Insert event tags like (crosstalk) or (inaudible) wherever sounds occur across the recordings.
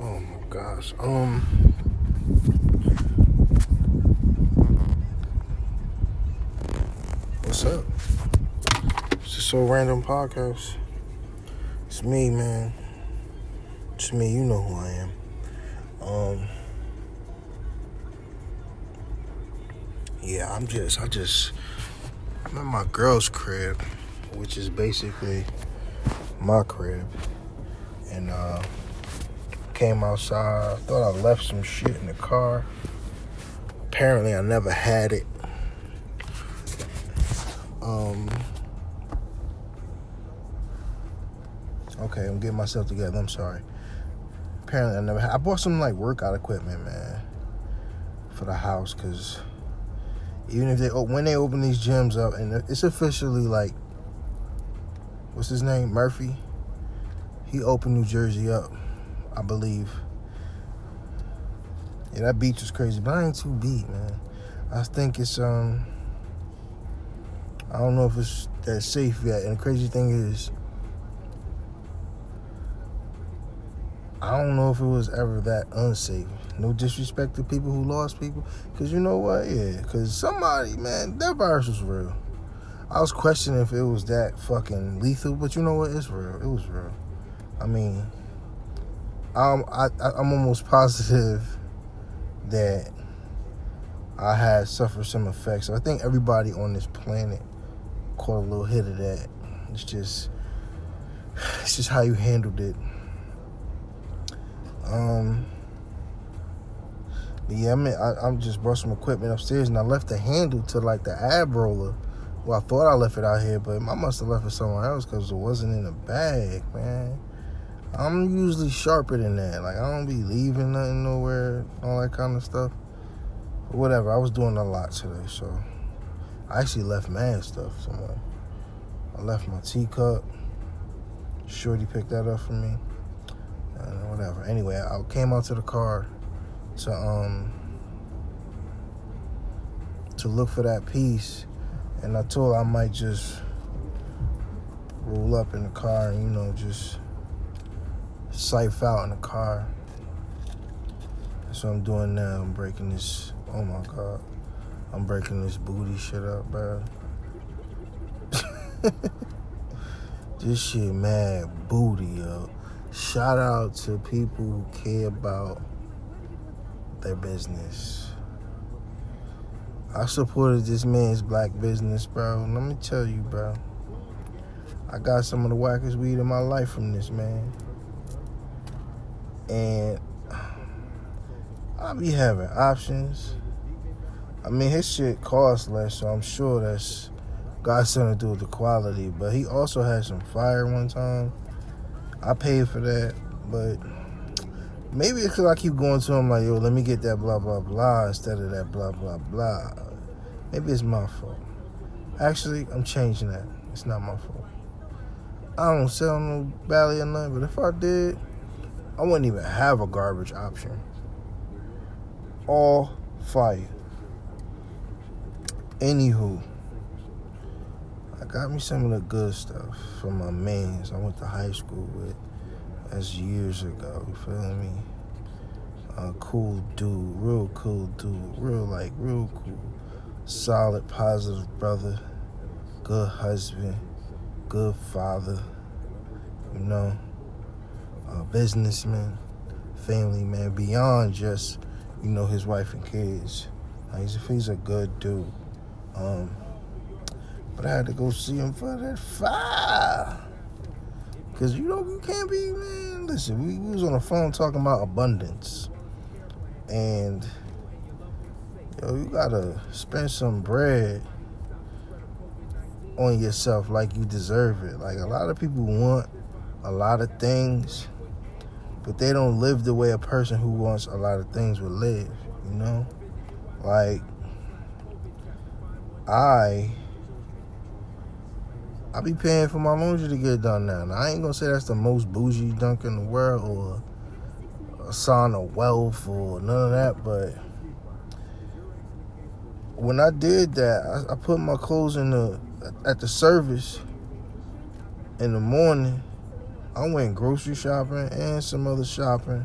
Oh my gosh. Um. What's up? It's just so random podcast. It's me, man. It's me. You know who I am. Um. Yeah, I'm just. I just. I'm at my girl's crib, which is basically my crib, and uh came outside. I thought I left some shit in the car. Apparently, I never had it. Um. Okay, I'm getting myself together. I'm sorry. Apparently, I never had. I bought some like workout equipment, man, for the house, cause even if they when they open these gyms up, and it's officially like, what's his name, Murphy. He opened New Jersey up. I believe. Yeah, that beach was crazy, but I ain't too beat, man. I think it's um I don't know if it's that safe yet. And the crazy thing is I don't know if it was ever that unsafe. No disrespect to people who lost people. Cause you know what? Yeah, cause somebody, man, that virus was real. I was questioning if it was that fucking lethal, but you know what? It's real. It was real. I mean, I'm I, I'm almost positive that I had suffered some effects. I think everybody on this planet caught a little hit of that. It's just it's just how you handled it. Um. yeah, I mean, I, I'm just brought some equipment upstairs, and I left the handle to like the ab roller. Well, I thought I left it out here, but I must have left it somewhere else because it wasn't in the bag, man. I'm usually sharper than that. Like I don't be leaving nothing nowhere, all that kind of stuff. But whatever. I was doing a lot today, so I actually left mad stuff somewhere. I left my teacup. Shorty picked that up for me. And whatever. Anyway, I came out to the car to um to look for that piece, and I told I might just roll up in the car and you know just Sife out in the car. That's what I'm doing now. I'm breaking this. Oh my god. I'm breaking this booty shit up, bro. (laughs) this shit mad booty, yo. Shout out to people who care about their business. I supported this man's black business, bro. Let me tell you, bro. I got some of the wackest weed in my life from this man and I'll be having options. I mean, his shit costs less, so I'm sure that's got something to do with the quality. But he also had some fire one time. I paid for that, but maybe it's because I keep going to him like, yo, let me get that blah blah blah instead of that blah blah blah. Maybe it's my fault. Actually, I'm changing that. It's not my fault. I don't sell no Bally or nothing, but if I did, I wouldn't even have a garbage option. All fire. Anywho, I got me some of the good stuff from my mains I went to high school with. That's years ago, you feel me? A cool dude, real cool dude, real like, real cool. Solid, positive brother, good husband, good father, you know businessman, family man, beyond just, you know, his wife and kids. he's, a, he's a good dude. Um, but I had to go see him for that fire. Cause you know you can't be man. Listen, we, we was on the phone talking about abundance, and yo, you gotta spend some bread on yourself like you deserve it. Like a lot of people want a lot of things, but they don't live the way a person who wants a lot of things would live, you know? Like I I be paying for my laundry to get done now. now. I ain't gonna say that's the most bougie dunk in the world or a sign of wealth or none of that, but when I did that, I, I put my clothes in the at the service in the morning I went grocery shopping and some other shopping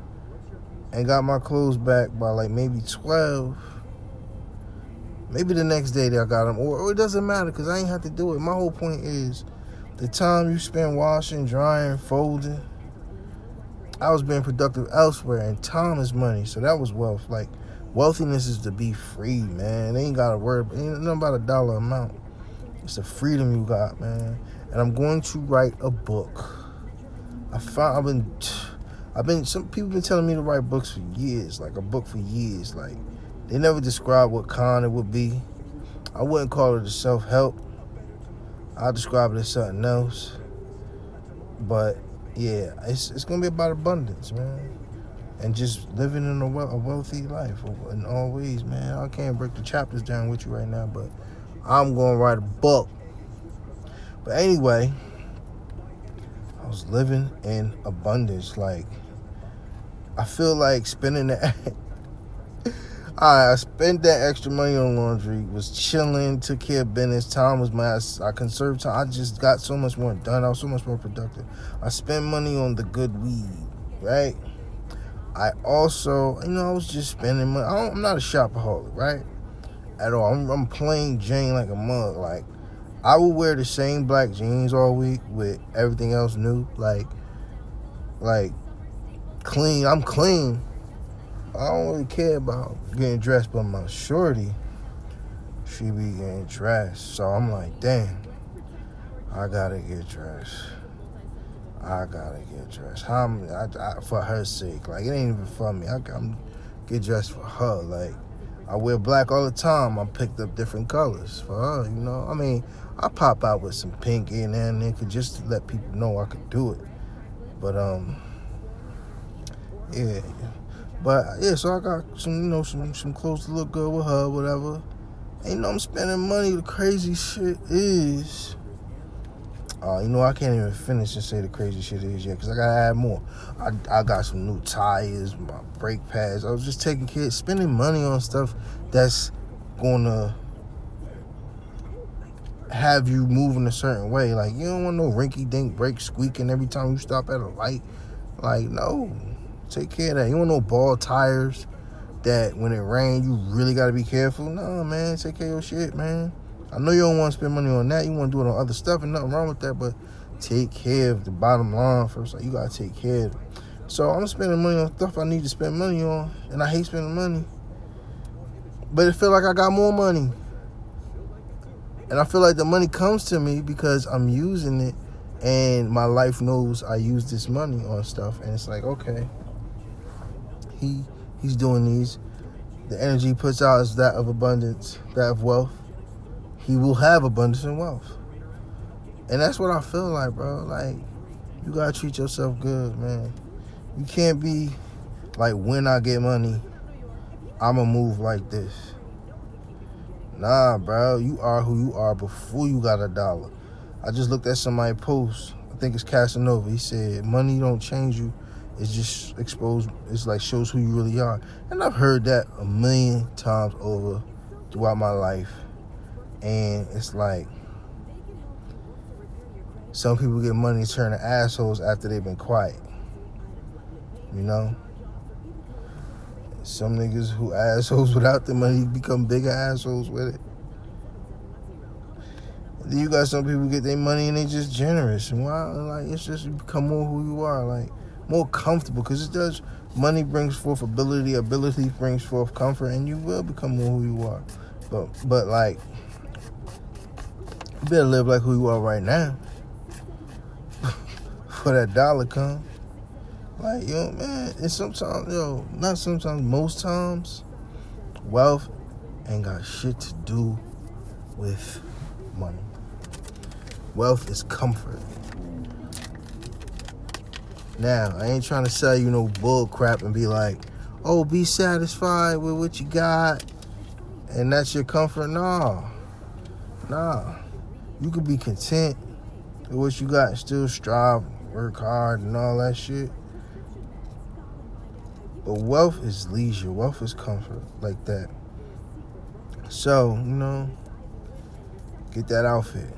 and got my clothes back by like maybe 12. Maybe the next day that I got them, or, or it doesn't matter because I ain't have to do it. My whole point is the time you spend washing, drying, folding. I was being productive elsewhere, and time is money, so that was wealth. Like wealthiness is to be free, man. They ain't gotta worry. About, ain't nothing about a dollar amount. It's the freedom you got, man. And I'm going to write a book. I found I've been I've been some people been telling me to write books for years, like a book for years. Like they never describe what kind it would be. I wouldn't call it a self help. I'll describe it as something else. But yeah, it's it's gonna be about abundance, man, and just living in a, a wealthy life in all ways, man. I can't break the chapters down with you right now, but I'm gonna write a book. But anyway, was living in abundance, like I feel like spending that. (laughs) I spent that extra money on laundry, was chilling, took care of business. Time was my, I conserved time. I just got so much more done. I was so much more productive. I spent money on the good weed, right? I also, you know, I was just spending money. I am not a shopaholic, right? At all. I'm, I'm plain Jane like a mug. Like, I will wear the same black jeans all week with everything else new. Like, like clean. I'm clean. I don't really care about getting dressed, but my shorty, she be getting dressed. So I'm like, damn, I gotta get dressed. I gotta get dressed. How I, I, for her sake, like it ain't even for me. I, am get dressed for her. Like I wear black all the time. I picked up different colors for her. You know, I mean, I pop out with some pink in there and there just to let people know I could do it. But um yeah. But yeah, so I got some, you know, some some clothes to look good with her, whatever. Ain't no I'm spending money. The crazy shit is, uh, you know, I can't even finish and say the crazy shit is yet because I gotta add more. I I got some new tires, my brake pads. I was just taking care, spending money on stuff that's gonna have you moving a certain way. Like you don't want no rinky dink brake squeaking every time you stop at a light. Like no, Take care of that. You want no ball tires that when it rains you really gotta be careful. No, man, take care of your shit, man. I know you don't want to spend money on that. You want to do it on other stuff, and nothing wrong with that. But take care of the bottom line first. Like you gotta take care of it. So I'm spending money on stuff I need to spend money on, and I hate spending money. But it feel like I got more money, and I feel like the money comes to me because I'm using it, and my life knows I use this money on stuff, and it's like okay he he's doing these. The energy he puts out is that of abundance, that of wealth. He will have abundance and wealth. And that's what I feel like, bro. Like, you gotta treat yourself good, man. You can't be like, when I get money, I'ma move like this. Nah, bro. You are who you are before you got a dollar. I just looked at somebody post. I think it's Casanova. He said, money don't change you it just exposed it's like shows who you really are and i've heard that a million times over throughout my life and it's like some people get money turning assholes after they've been quiet you know some niggas who assholes without the money become bigger assholes with it then you got some people get their money and they just generous and why? like it's just you become more who you are like more comfortable because it does. Money brings forth ability, ability brings forth comfort, and you will become more who you are. But but like, you better live like who you are right now. (laughs) For that dollar come. Like, yo, man, and sometimes, yo, not sometimes, most times, wealth ain't got shit to do with money. Wealth is comfort. Now, I ain't trying to sell you no bull crap and be like, oh, be satisfied with what you got and that's your comfort. Nah. Nah. You could be content with what you got and still strive, work hard, and all that shit. But wealth is leisure, wealth is comfort, like that. So, you know, get that outfit.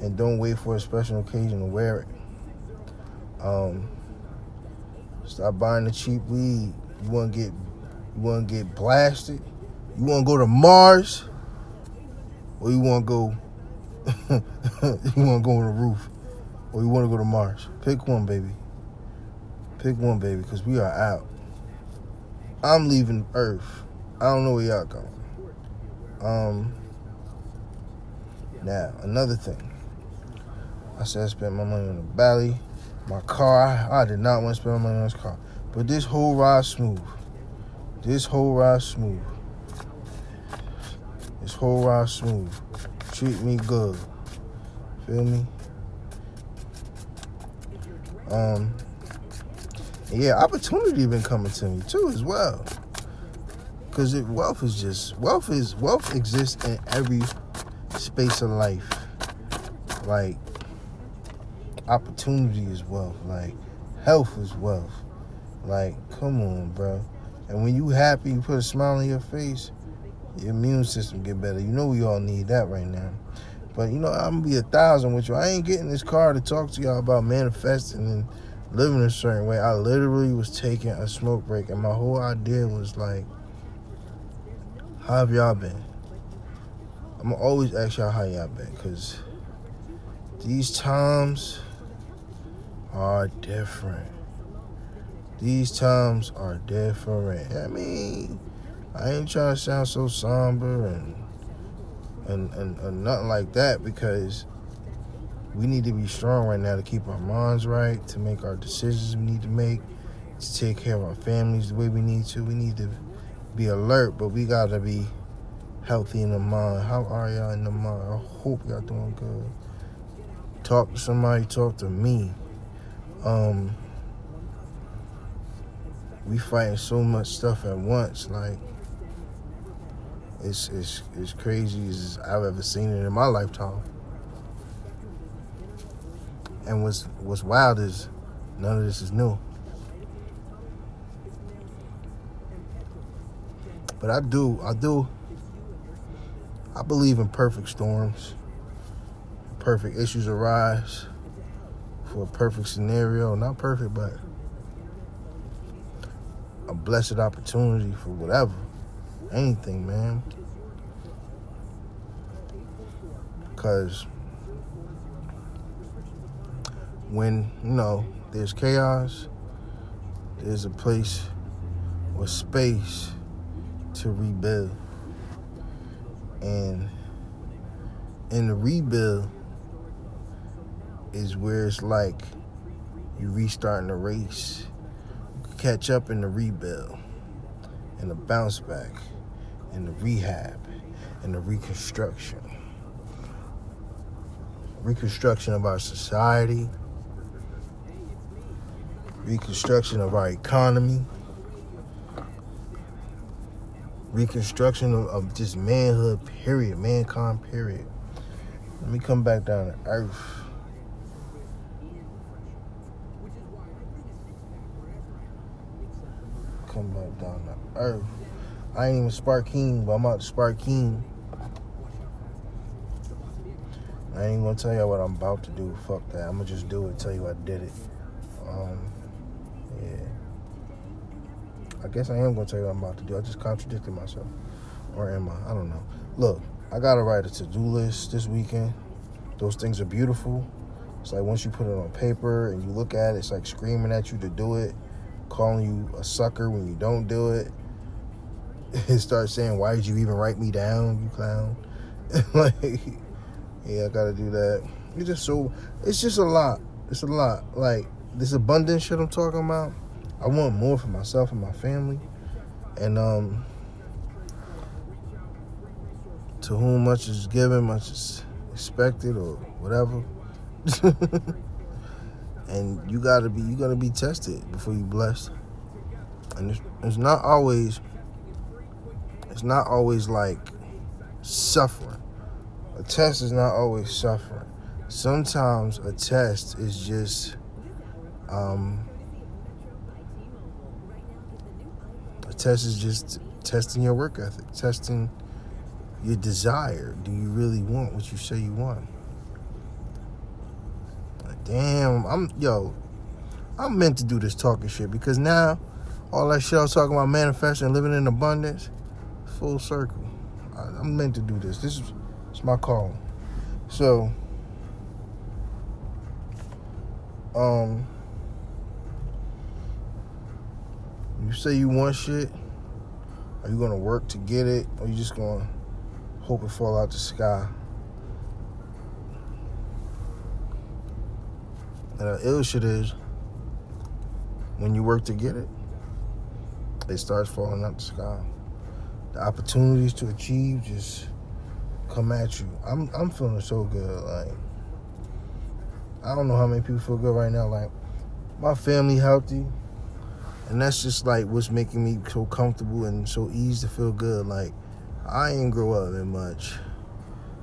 And don't wait for a special occasion to wear it. Um, Stop buying the cheap weed. You want to get you want to get blasted? You want to go to Mars? Or you want to go (laughs) you want to go on the roof? Or you want to go to Mars? Pick one, baby. Pick one, baby, because we are out. I'm leaving Earth. I don't know where y'all going. Um, now, another thing. I said I spent my money on the Bally, my car. I, I did not want to spend my money on this car. But this whole ride smooth. This whole ride smooth. This whole ride smooth. Treat me good. Feel me? Um, yeah, opportunity been coming to me too as well. Cause it, wealth is just wealth is wealth exists in every space of life. Like opportunity is wealth. Like health is wealth. Like come on, bro. And when you happy, you put a smile on your face, your immune system get better. You know we all need that right now. But you know, I'm gonna be a thousand with you. I ain't getting this car to talk to y'all about manifesting and living a certain way. I literally was taking a smoke break, and my whole idea was like, how have y'all been? I'm always ask y'all how y'all been, cause these times are different. These times are different. I mean, I ain't trying to sound so somber and and, and, and nothing like that because we need to be strong right now to keep our minds right, to make our decisions we need to make, to take care of our families the way we need to. We need to be alert, but we gotta be healthy in the mind. How are y'all in the mind? I hope y'all doing good. Talk to somebody, talk to me. Um we fighting so much stuff at once, like it's it's it's crazy as I've ever seen it in my lifetime. And what's what's wild is none of this is new. But I do, I do, I believe in perfect storms. Perfect issues arise for a perfect scenario. Not perfect, but a blessed opportunity for whatever. Anything, man. Because when, you know, there's chaos, there's a place or space to rebuild. And in the rebuild is where it's like you restarting the race. Catch up in the rebuild and the bounce back and the rehab and the reconstruction. Reconstruction of our society, reconstruction of our economy, reconstruction of, of just manhood, period, mankind, period. Let me come back down to earth. Come back down to earth. I ain't even Spark King, but I'm out to Spark King. I ain't gonna tell y'all what I'm about to do. Fuck that. I'm gonna just do it. Tell you I did it. I guess I am gonna tell you what I'm about to do. I just contradicted myself, or am I? I don't know. Look, I gotta write a to-do list this weekend. Those things are beautiful. It's like once you put it on paper and you look at it, it's like screaming at you to do it, calling you a sucker when you don't do it. (laughs) It starts saying, "Why did you even write me down, you clown?" (laughs) like, yeah, I gotta do that. It's just so. It's just a lot. It's a lot. Like this abundance shit I'm talking about. I want more for myself and my family, and um, to whom much is given, much is expected, or whatever. (laughs) and you gotta be you gotta be tested before you blessed. And it's, it's not always it's not always like suffering. A test is not always suffering. Sometimes a test is just um, test is just testing your work ethic, testing your desire. Do you really want what you say you want? Damn, I'm yo. I'm meant to do this talking shit because now all that shit I was talking about manifesting, living in abundance, full circle. I, I'm meant to do this. This is it's my call. So, um, you say you want shit, are you gonna work to get it, or you just gonna hope it fall out the sky? And the ill shit is when you work to get it, it starts falling out the sky. The opportunities to achieve just come at you. I'm I'm feeling so good. Like I don't know how many people feel good right now. Like my family healthy. And that's just like what's making me so comfortable and so easy to feel good. Like I ain't grow up that much.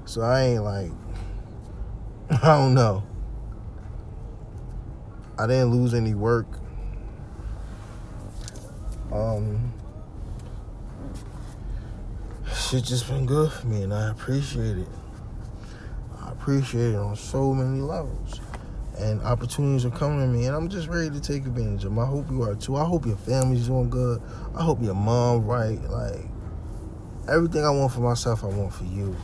So I ain't like (laughs) I don't know. I didn't lose any work. Um shit just been good for me and I appreciate it. I appreciate it on so many levels. And opportunities are coming to me and I'm just ready to take advantage of them. I hope you are too. I hope your family's doing good. I hope your mom right. Like everything I want for myself, I want for you.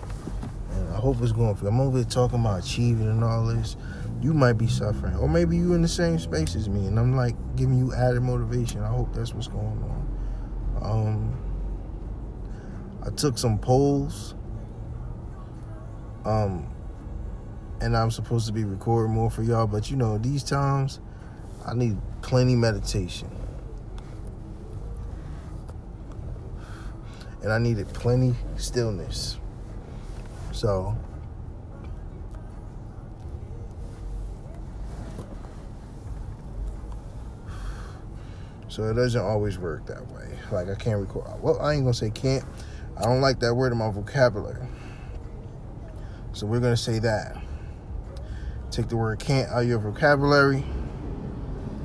And I hope it's going for you. I'm over here talking about achieving and all this. You might be suffering. Or maybe you in the same space as me and I'm like giving you added motivation. I hope that's what's going on. Um I took some polls. Um, and I'm supposed to be recording more for y'all, but you know, these times I need plenty meditation. And I needed plenty stillness. So So it doesn't always work that way. Like I can't record. Well, I ain't gonna say can't. I don't like that word in my vocabulary. So we're to say that. Take the word can't out of your vocabulary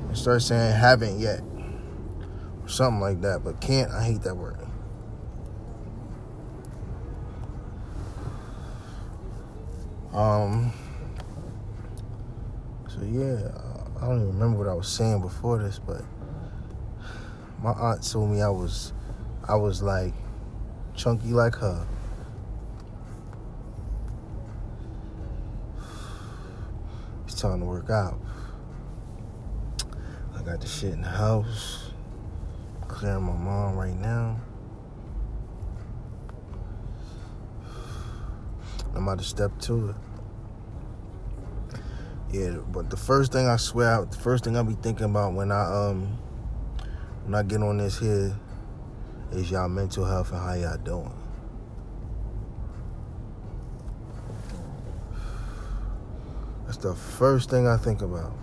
and start saying haven't yet. Or something like that. But can't, I hate that word. Um, so yeah, I don't even remember what I was saying before this, but my aunt told me I was, I was like chunky like her. Time to work out. I got the shit in the house. Clearing my mom right now. I'm about to step to it. Yeah, but the first thing I swear, the first thing I be thinking about when I um when I get on this here is y'all mental health and how y'all doing. That's the first thing I think about.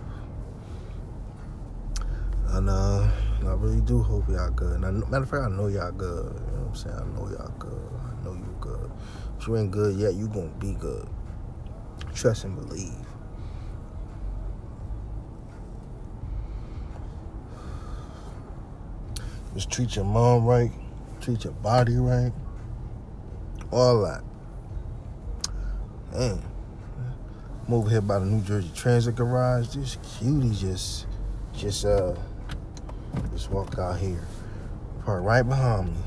And uh, I really do hope y'all good. And I, matter of fact, I know y'all good. You know what I'm saying? I know y'all good. I know you good. If you ain't good yet, you gonna be good. Trust and believe. Just treat your mom right, treat your body right, all that. Man, I'm over here by the New Jersey Transit Garage. This cutie just, just uh, just walk out here, park right behind me.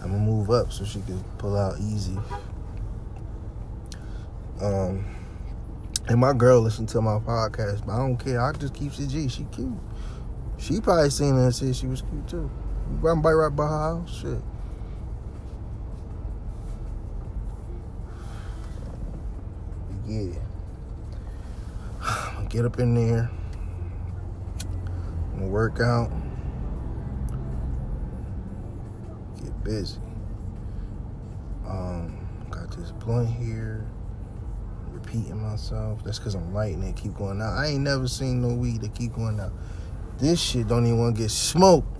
I'm gonna move up so she can pull out easy. Um. And my girl listened to my podcast, but I don't care. I just keep it G. She cute. She probably seen her and said she was cute too. I'm bite right by her house. Shit. Yeah. (sighs) Get up in there. And work out. Get busy. Um, got this blunt here repeating myself. That's because I'm lighting it, keep going out. I ain't never seen no weed that keep going out. This shit don't even want to get smoked.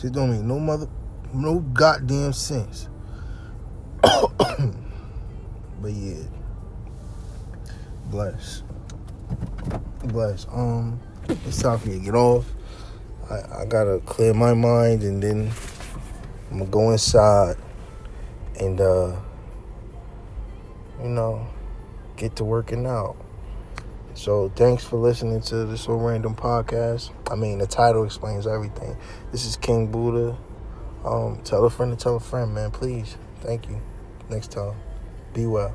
Shit don't make no mother, no goddamn sense. (coughs) but yeah, bless, bless. Um, it's time for me to get off. I, I gotta clear my mind and then I'm gonna go inside and uh you know get to working out. So thanks for listening to this random podcast. I mean the title explains everything. This is King Buddha. Um, tell a friend to tell a friend, man, please. Thank you. Next time. Be well.